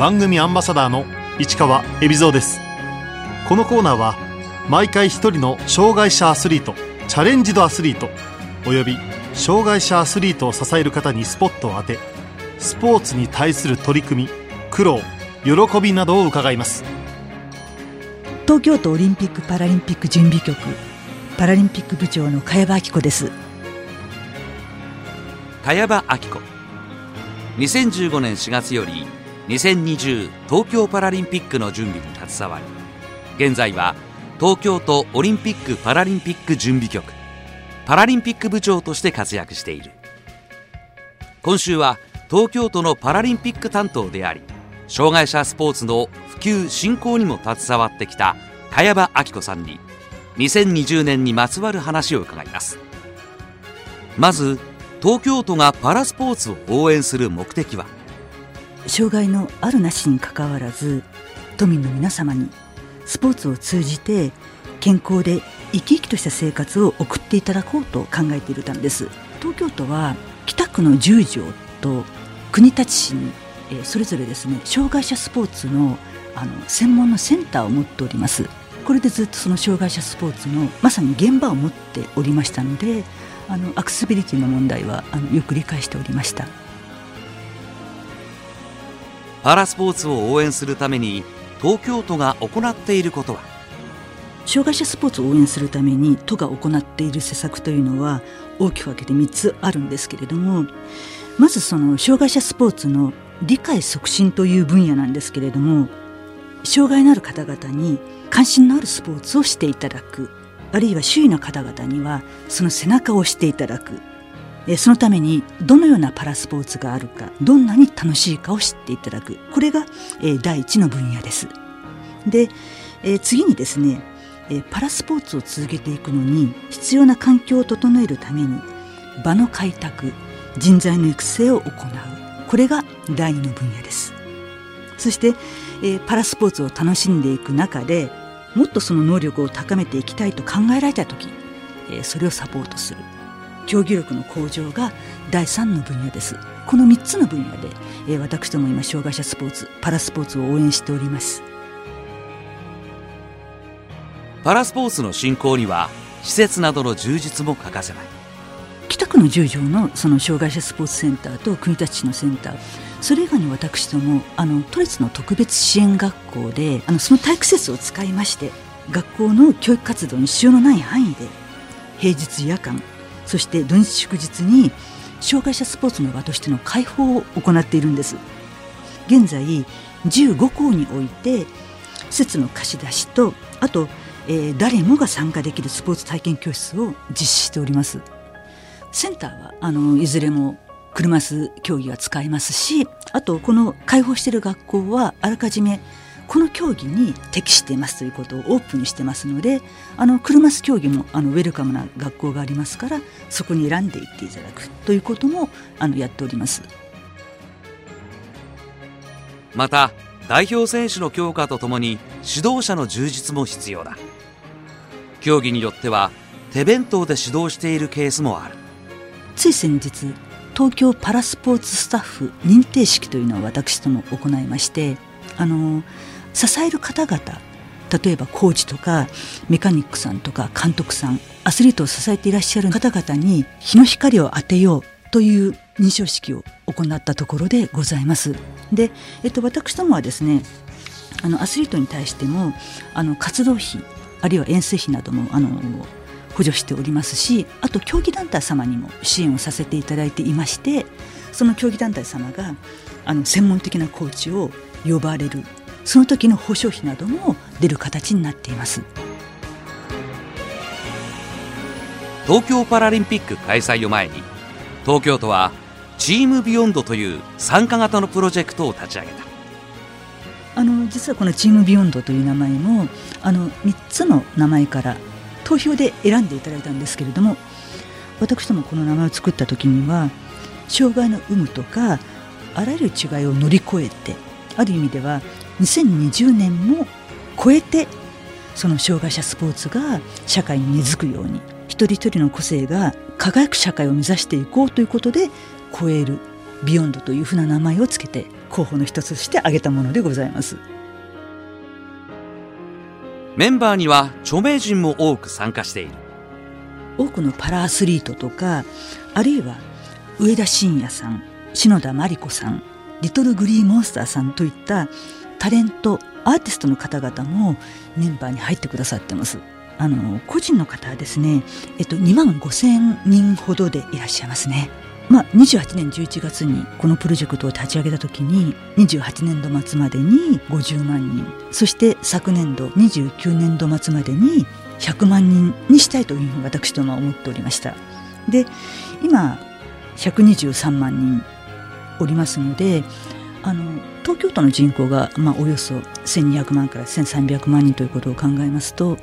番組アンバサダーの市川恵比蔵です。このコーナーは毎回一人の障害者アスリートチャレンジドアスリートおよび障害者アスリートを支える方にスポットを当てスポーツに対する取り組み苦労喜びなどを伺います。東京都オリンピック・パラリンピック準備局パラリンピック部長の茅場明子です。茅場明子。2015年4月より2020東京パラリンピックの準備に携わり現在は東京都オリンピック・パラリンピック準備局パラリンピック部長として活躍している。今週は東京都のパラリンピック担当であり障害者スポーツの普及振興にも携わってきた茅場明子さんに2020年にまつわる話を伺います。まず東京都がパラスポーツを応援する目的は障害のあるなしにかかわらず都民の皆様にスポーツを通じて健康で生き生きとした生活を送っていただこうと考えているためです。東京都は北区の10条と国立市にえそれぞれですね障害者スポーツのあの専門のセンターを持っております。これでずっとその障害者スポーツのまさに現場を持っておりましたのであのアクセシビリティの問題はあのよく理解しておりました。パラスポーツを応援するために東京都が行っていることは？障害者スポーツを応援するために都が行っている施策というのは大きく分けて3つあるんですけれどもまずその障害者スポーツの理解促進という分野なんですけれども障害のある方々に関心のあるスポーツをしていただくあるいは周囲の方々にはその背中を押していただく。そのためにどのようなパラスポーツがあるかどんなに楽しいかを知っていただく。これが第一の分野です。で次にですねパラスポーツを続けていくのに必要な環境を整えるために場の開拓人材の育成を行う。これが第二の分野です。そして、パラスポーツを楽しんでいく中でもっとその能力を高めていきたいと考えられた時、それをサポートする。競技力の向上が第三の分野です。この3つの分野で、えー、私ども今障害者スポーツパラスポーツを応援しております。パラスポーツの振興には施設などの充実も欠かせない。北区の10条のその障害者スポーツセンターと国立市のセンターそれ以外に私どもあの都立の特別支援学校であのその体育施設を使いまして学校の教育活動に支障のない範囲で平日夜間そして土日祝日に障害者スポーツの場としての開放を行っているんです。現在15校において施設の貸し出しとあと、えー、誰もが参加できるスポーツ体験教室を実施しております。センターはあのいずれも車椅子競技は使えますしあとこの開放している学校はあらかじめこの競技に適していますということをオープンにしてますのであの車椅子競技もあのウェルカムな学校がありますからそこに選んでいっていただくということもあのやっております。また代表選手の強化とともに指導者の充実も必要だ。競技によっては手弁当で指導しているケースもある。つい先日東京パラスポーツスタッフ認定式というのを私ども行いましてあの支える方々例えばコーチとかメカニックさんとか監督さんアスリートを支えていらっしゃる方々に日の光を当てようという認証式を行ったところでございます。で、えっと、私どもはですねあのアスリートに対してもあの活動費あるいは遠征費などもあの補助しておりますしあと競技団体様にも支援をさせていただいていましてその競技団体様があの専門的なコーチを呼ばれるその時の保証費なども出る形になっています。東京パラリンピック開催を前に東京都はチームビヨンドという参加型のプロジェクトを立ち上げた。あの実はこのチームビヨンドという名前もあの3つの名前から投票で選んでいただいたんですけれども私どもこの名前を作った時には障害の有無とかあらゆる違いを乗り越えてある意味では2020年も超えてその障害者スポーツが社会に根付くように一人一人の個性が輝く社会を目指していこうということで超えるビヨンドというふうな名前をつけて候補の一つとして挙げたものでございます。メンバーには著名人も多く参加している。多くのパラアスリートとかあるいは上田晋也さん篠田麻里子さんリトルグリーモンスターさんといったタレントアーティストの方々もメンバーに入ってくださってます。あの個人の方はですね、えっと、2万5千人ほどでいらっしゃいますね。まあ、28年11月にこのプロジェクトを立ち上げた時に28年度末までに50万人。そして昨年度29年度末までに100万人にしたいというふうに私どもは思っておりました。で今123万人おりますのであの東京都の人口が、まあ、およそ1200万から1300万人ということを考えますと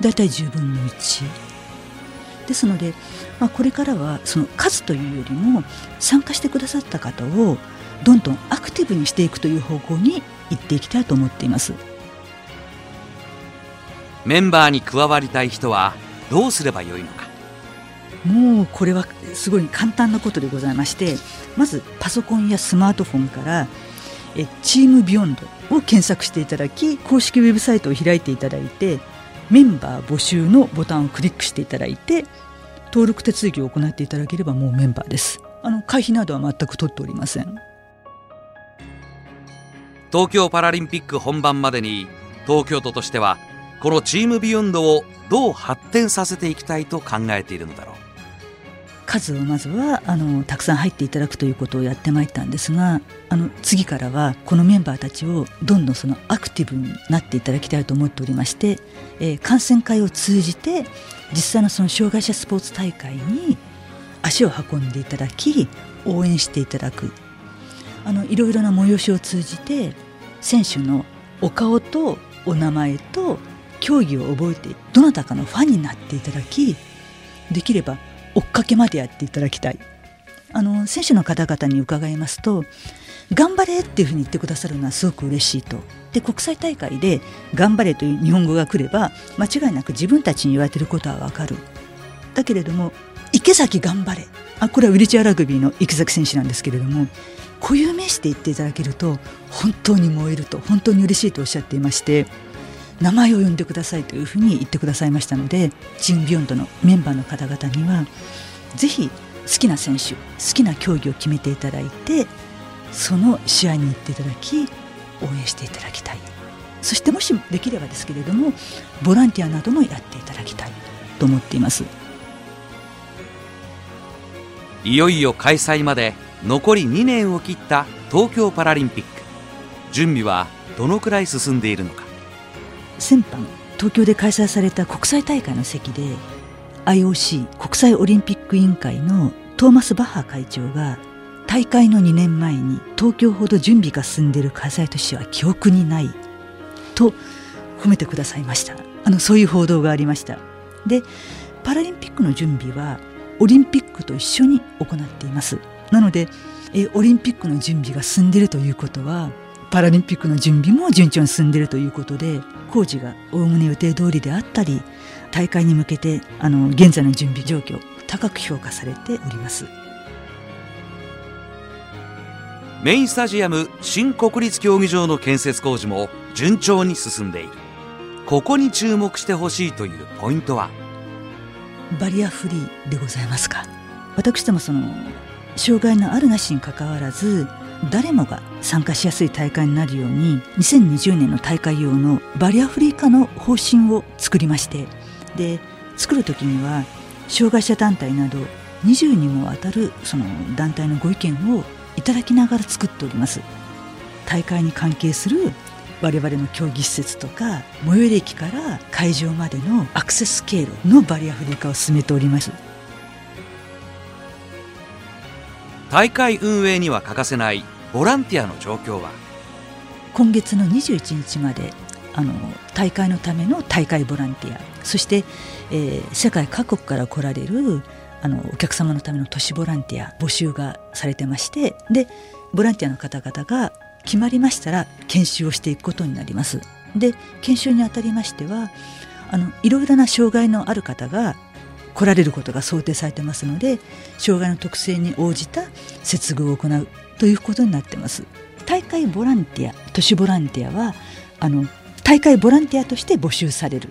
大体10分の1ですのでまあ、これからはその数というよりも参加してくださった方をどんどんアクティブにしていくという方向に行っていきたいと思っています。メンバーに加わりたい人はどうすればよいのか。もうこれはすごい簡単なことでございましてまずパソコンやスマートフォンからえチームビヨンドを検索していただき公式ウェブサイトを開いていただいてメンバー募集のボタンをクリックしていただいて登録手続きを行っていただければもうメンバーです。あの会費などは全く取っておりません。東京パラリンピック本番までに東京都としてはこのチームビヨンドをどう発展させていきたいと考えているのだろう。数をまずはあのたくさん入っていただくということをやってまいったんですがあの次からはこのメンバーたちをどんどんそのアクティブになっていただきたいと思っておりまして、えー、観戦会を通じて実際のその障害者スポーツ大会に足を運んでいただき応援していただく。あのいろいろな催しを通じて選手のお顔とお名前と競技を覚えてどなたかのファンになっていただきできれば追っかけまでやっていただきたい。あの選手の方々に伺いますと頑張れっていうふうに言ってくださるのはすごく嬉しいと。で国際大会で頑張れという日本語が来れば間違いなく自分たちに言われてることはわかる。だけれども池崎頑張れ。あこれはウィルチェアラグビーの池崎選手なんですけれども固有名詞で言っていただけると本当に燃えると本当に嬉しいとおっしゃっていまして名前を呼んでくださいというふうに言ってくださいましたのでチームビヨンドのメンバーの方々にはぜひ好きな選手好きな競技を決めていただいてその試合に行っていただき応援していただきたい。そしてもしできればですけれどもボランティアなどもやっていただきたい。と思っています。いよいよ開催まで残り2年を切った東京パラリンピック。準備はどのくらい進んでいるのか。先般東京で開催された国際大会の席で IOC 国際オリンピック委員会のトーマス・バッハ会長が大会の2年前に東京ほど準備が進んでいる開催都市は記憶にないと褒めてくださいました。あのそういう報道がありました。でパラリンピックの準備はオリンピックと一緒に行っています。なのでえオリンピックの準備が進んでいるということはパラリンピックの準備も順調に進んでいるということで工事がおおむね予定通りであったり大会に向けてあの現在の準備状況高く評価されております。メインスタジアム新国立競技場の建設工事も順調に進んでいる。ここに注目してほしいというポイントは？バリアフリーでございますか。私どもその障害のあるなしにかかわらず誰もが参加しやすい大会になるように2020年の大会用のバリアフリー化の方針を作りましてで作る時には障害者団体など20にもわたるその団体のご意見をいただきながら作っております。大会に関係する我々の競技施設とか最寄り駅から会場までのアクセス経路のバリアフリー化を進めております。大会運営には欠かせないボランティアの状況は？今月の21日まであの大会のための大会ボランティアそして、えー、世界各国から来られるあのお客様のための都市ボランティア募集がされてましてでボランティアの方々が決まりましたら研修をしていくことになります。で研修にあたりましてはあのいろいろな障害のある方が来られることが想定されてますので障害の特性に応じた接遇を行うということになってます。大会ボランティア都市ボランティアはあの大会ボランティアとして募集される。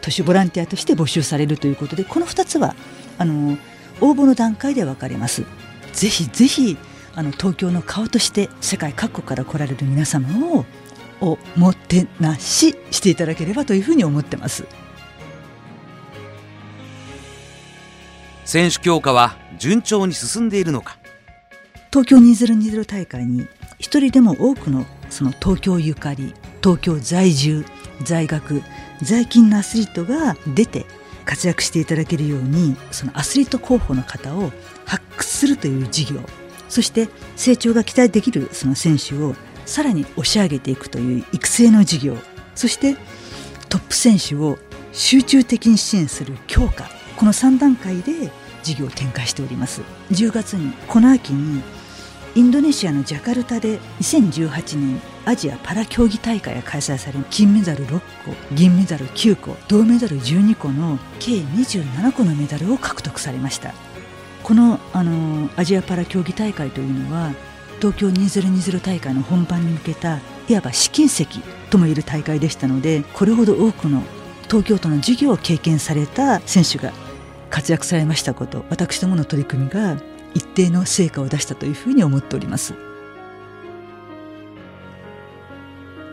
都市ボランティアとして募集されるということでこの2つはあの応募の段階で分かれます。ぜひぜひあの東京の顔として世界各国から来られる皆様をおもてなししていただければというふうに思ってます。選手強化は順調に進んでいるのか。東京2020大会に一人でも多くのその東京ゆかり東京在住在学在勤のアスリートが出て活躍していただけるようにそのアスリート候補の方を発掘するという事業そして成長が期待できるその選手をさらに押し上げていくという育成の事業そしてトップ選手を集中的に支援する強化この3段階で事業を展開しております。10月にこの秋にインドネシアのジャカルタで2018年アジアパラ競技大会が開催され金メダル6個銀メダル9個銅メダル12個の計27個のメダルを獲得されました。このあのアジアパラ競技大会というのは東京2020大会の本番に向けたいわば試金石ともいえる大会でしたのでこれほど多くの東京都の事業を経験された選手が活躍されましたこと私どもの取り組みが一定の成果を出したというふうに思っております。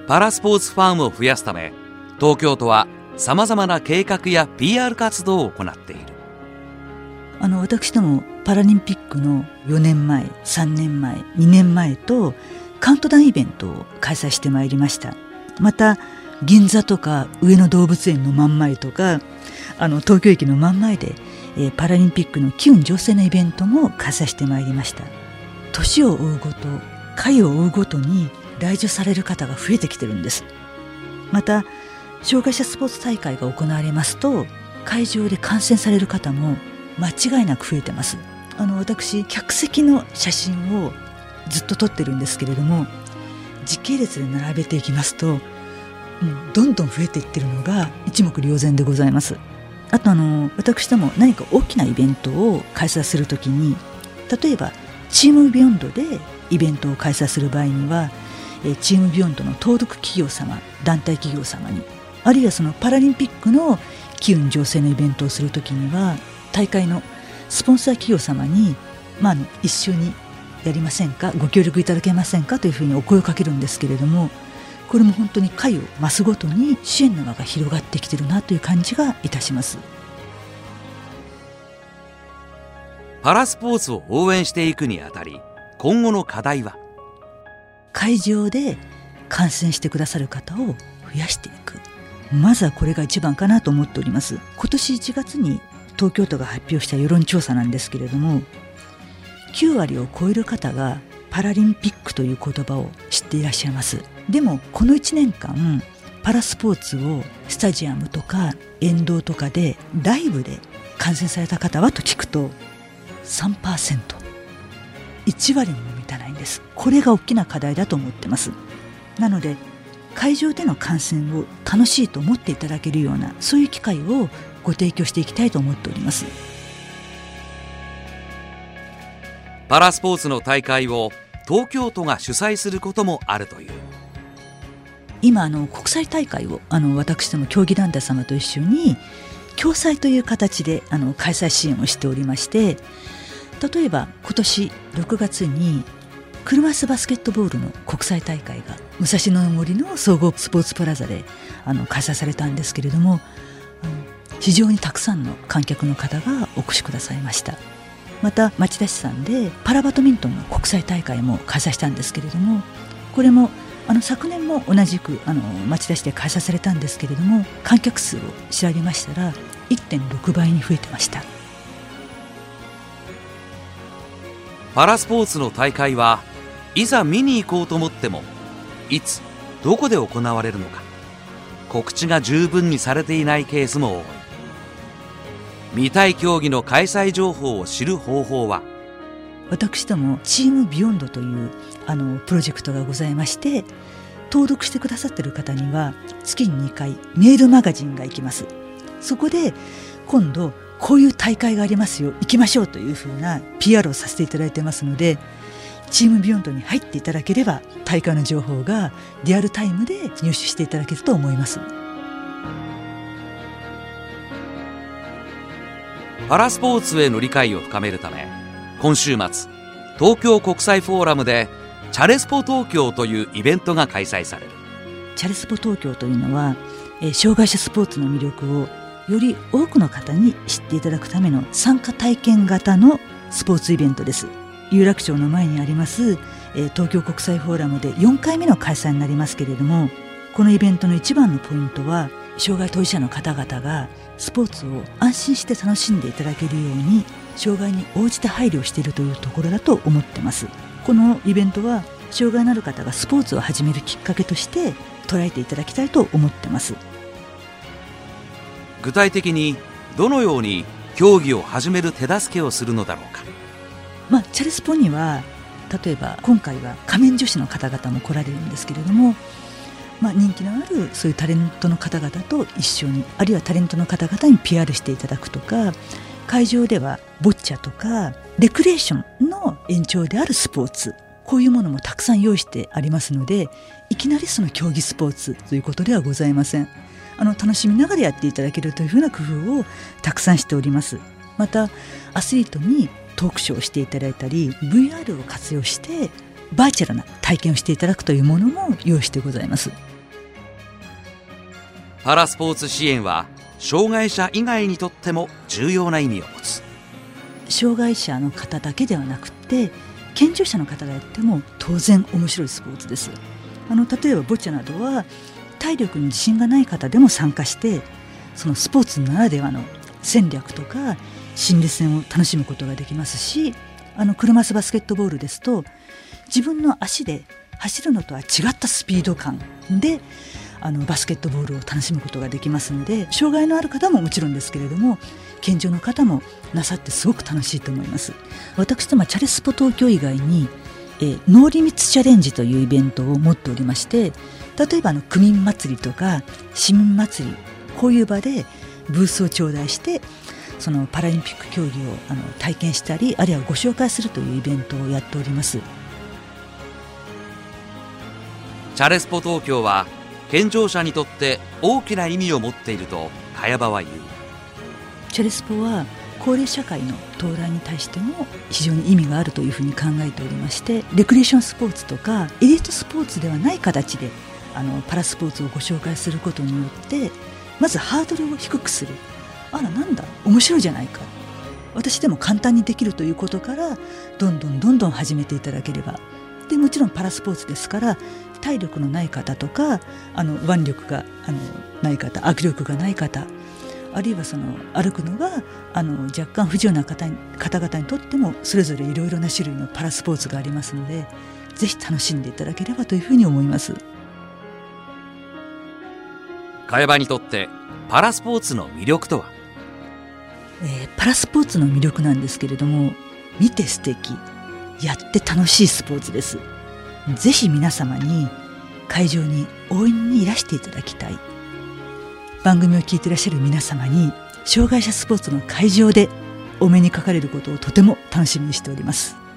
パラスポーツファームを増やすため東京都はさまざまな計画や PR 活動を行っている。あの私どもパラリンピックの4年前3年前2年前とカウントダウンイベントを開催してまいりました。また銀座とか上野動物園の真ん前とかあの東京駅の真ん前でえ、パラリンピックの機運醸成のイベントも開催してまいりました。年を追うごと回を追うごとに来場される方が増えてきてるんです。また障害者スポーツ大会が行われますと会場で観戦される方も間違いなく増えてます。あの私客席の写真をずっと撮ってるんですけれども時系列で並べていきますと、うん、どんどん増えていってるのが一目瞭然でございます。あとあの私ども何か大きなイベントを開催するときに例えばチームビヨンドでイベントを開催する場合にはチームビヨンドの登録企業様団体企業様にあるいはそのパラリンピックの機運醸成のイベントをするときには大会のスポンサー企業様に、まあ、一緒にやりませんか？ご協力いただけませんか？というふうにお声をかけるんですけれどもこれも本当に回を増すごとに支援の輪が広がってきてるなという感じがいたします。パラスポーツを応援していくにあたり今後の課題は？会場で観戦してくださる方を増やしていく。まずはこれが一番かなと思っております。今年1月に東京都が発表した世論調査なんですけれども9割を超える方がパラリンピックという言葉を知っていらっしゃいます。でもこの1年間パラスポーツをスタジアムとか沿道とかでライブで観戦された方はと聞くと 3%1 割にも満たないんです。これが大きな課題だと思ってます。なので会場での観戦を楽しいと思っていただけるようなそういう機会をご提供していきたいと思っております。パラスポーツの大会を東京都が主催することもあるという。今あの国際大会をあの私ども競技団体様と一緒に共催という形であの開催支援をしておりまして例えば今年6月に車椅子バスケットボールの国際大会が武蔵野の森の総合スポーツプラザであの開催されたんですけれども非常にたくさんの観客の方がお越しくださいました。また町田市さんでパラバドミントンの国際大会も開催したんですけれどもこれもあの昨年も同じくあの町田市で開催されたんですけれども観客数を調べましたら1.6倍に増えてました。パラスポーツの大会はいざ見に行こうと思ってもいつどこで行われるのか。告知が十分にされていないケースも多い。見たい競技の開催情報を知る方法は私どもチームビヨンドというあのプロジェクトがございまして登録してくださってる方には月に2回メールマガジンが行きます。そこで今度こういう大会がありますよ行きましょうというふうな PR をさせていただいてますのでチームビヨンドに入っていただければ大会の情報がリアルタイムで入手していただけると思います。パラスポーツへの理解を深めるため今週末東京国際フォーラムでチャレスポ東京というイベントが開催される。チャレスポ東京というのは、えー、障害者スポーツの魅力をより多くの方に知っていただくための参加体験型のスポーツイベントです。有楽町の前にあります、えー、東京国際フォーラムで4回目の開催になりますけれどもこのイベントの一番のポイントは障害当事者の方々がスポーツを安心して楽しんでいただけるように障害に応じて配慮しているというところだと思ってます。このイベントは障害のある方がスポーツを始めるきっかけとして捉えていただきたいと思ってます。具体的にどのように競技を始める手助けをするのだろうか。まあチャレスポには例えば今回は仮面女子の方々も来られるんですけれどもまあ、人気のあるそういうタレントの方々と一緒にあるいはタレントの方々に PR していただくとか会場ではボッチャとかレクレーションの延長であるスポーツこういうものもたくさん用意してありますのでいきなりその競技スポーツということではございません。あの楽しみながらやっていただけるというふうな工夫をたくさんしております。またアスリートにトークショーをしていただいたり VR を活用してバーチャルな体験をしていただくというものも用意してございます。パラスポーツ支援は障害者以外にとっても重要な意味を持つ。障害者の方だけではなくて健常者の方がやっても当然面白いスポーツです。あの例えばボッチャなどは体力に自信がない方でも参加してそのスポーツならではの戦略とか心理戦を楽しむことができますしあの車椅子バスケットボールですと自分の足で走るのとは違ったスピード感であのバスケットボールを楽しむことができますので障害のある方ももちろんですけれども健常の方もなさってすごく楽しいと思います。私どもチャレスポ東京以外にえノーリミッツチャレンジというイベントを持っておりまして例えばの区民祭りとか市民祭りこういう場でブースを頂戴してそのパラリンピック競技をあの体験したりあるいはご紹介するというイベントをやっております。チャレスポ東京は健常者にとって大きな意味を持っていると茅場は言う。チャレスポは高齢社会の到来に対しても非常に意味があるというふうに考えておりましてレクリエーションスポーツとかエリートスポーツではない形であのパラスポーツをご紹介することによってまずハードルを低くする。あらなんだ？面白いじゃないか。私でも簡単にできるということからどんどんどんどん始めていただければ。でもちろんパラスポーツですから体力のない方とかあの腕力があのない方握力がない方あるいはその歩くのがあの若干不自由な方方々にとってもそれぞれいろいろな種類のパラスポーツがありますのでぜひ楽しんでいただければというふうに思います。茅場にとってパラスポーツの魅力とは、えー、パラスポーツの魅力なんですけれども見て素敵やって楽しいスポーツですぜひ皆様に会場に応援にいらしていただきたい。番組を聞いていらっしゃる皆様に障害者スポーツの会場でお目にかかれることをとても楽しみにしております。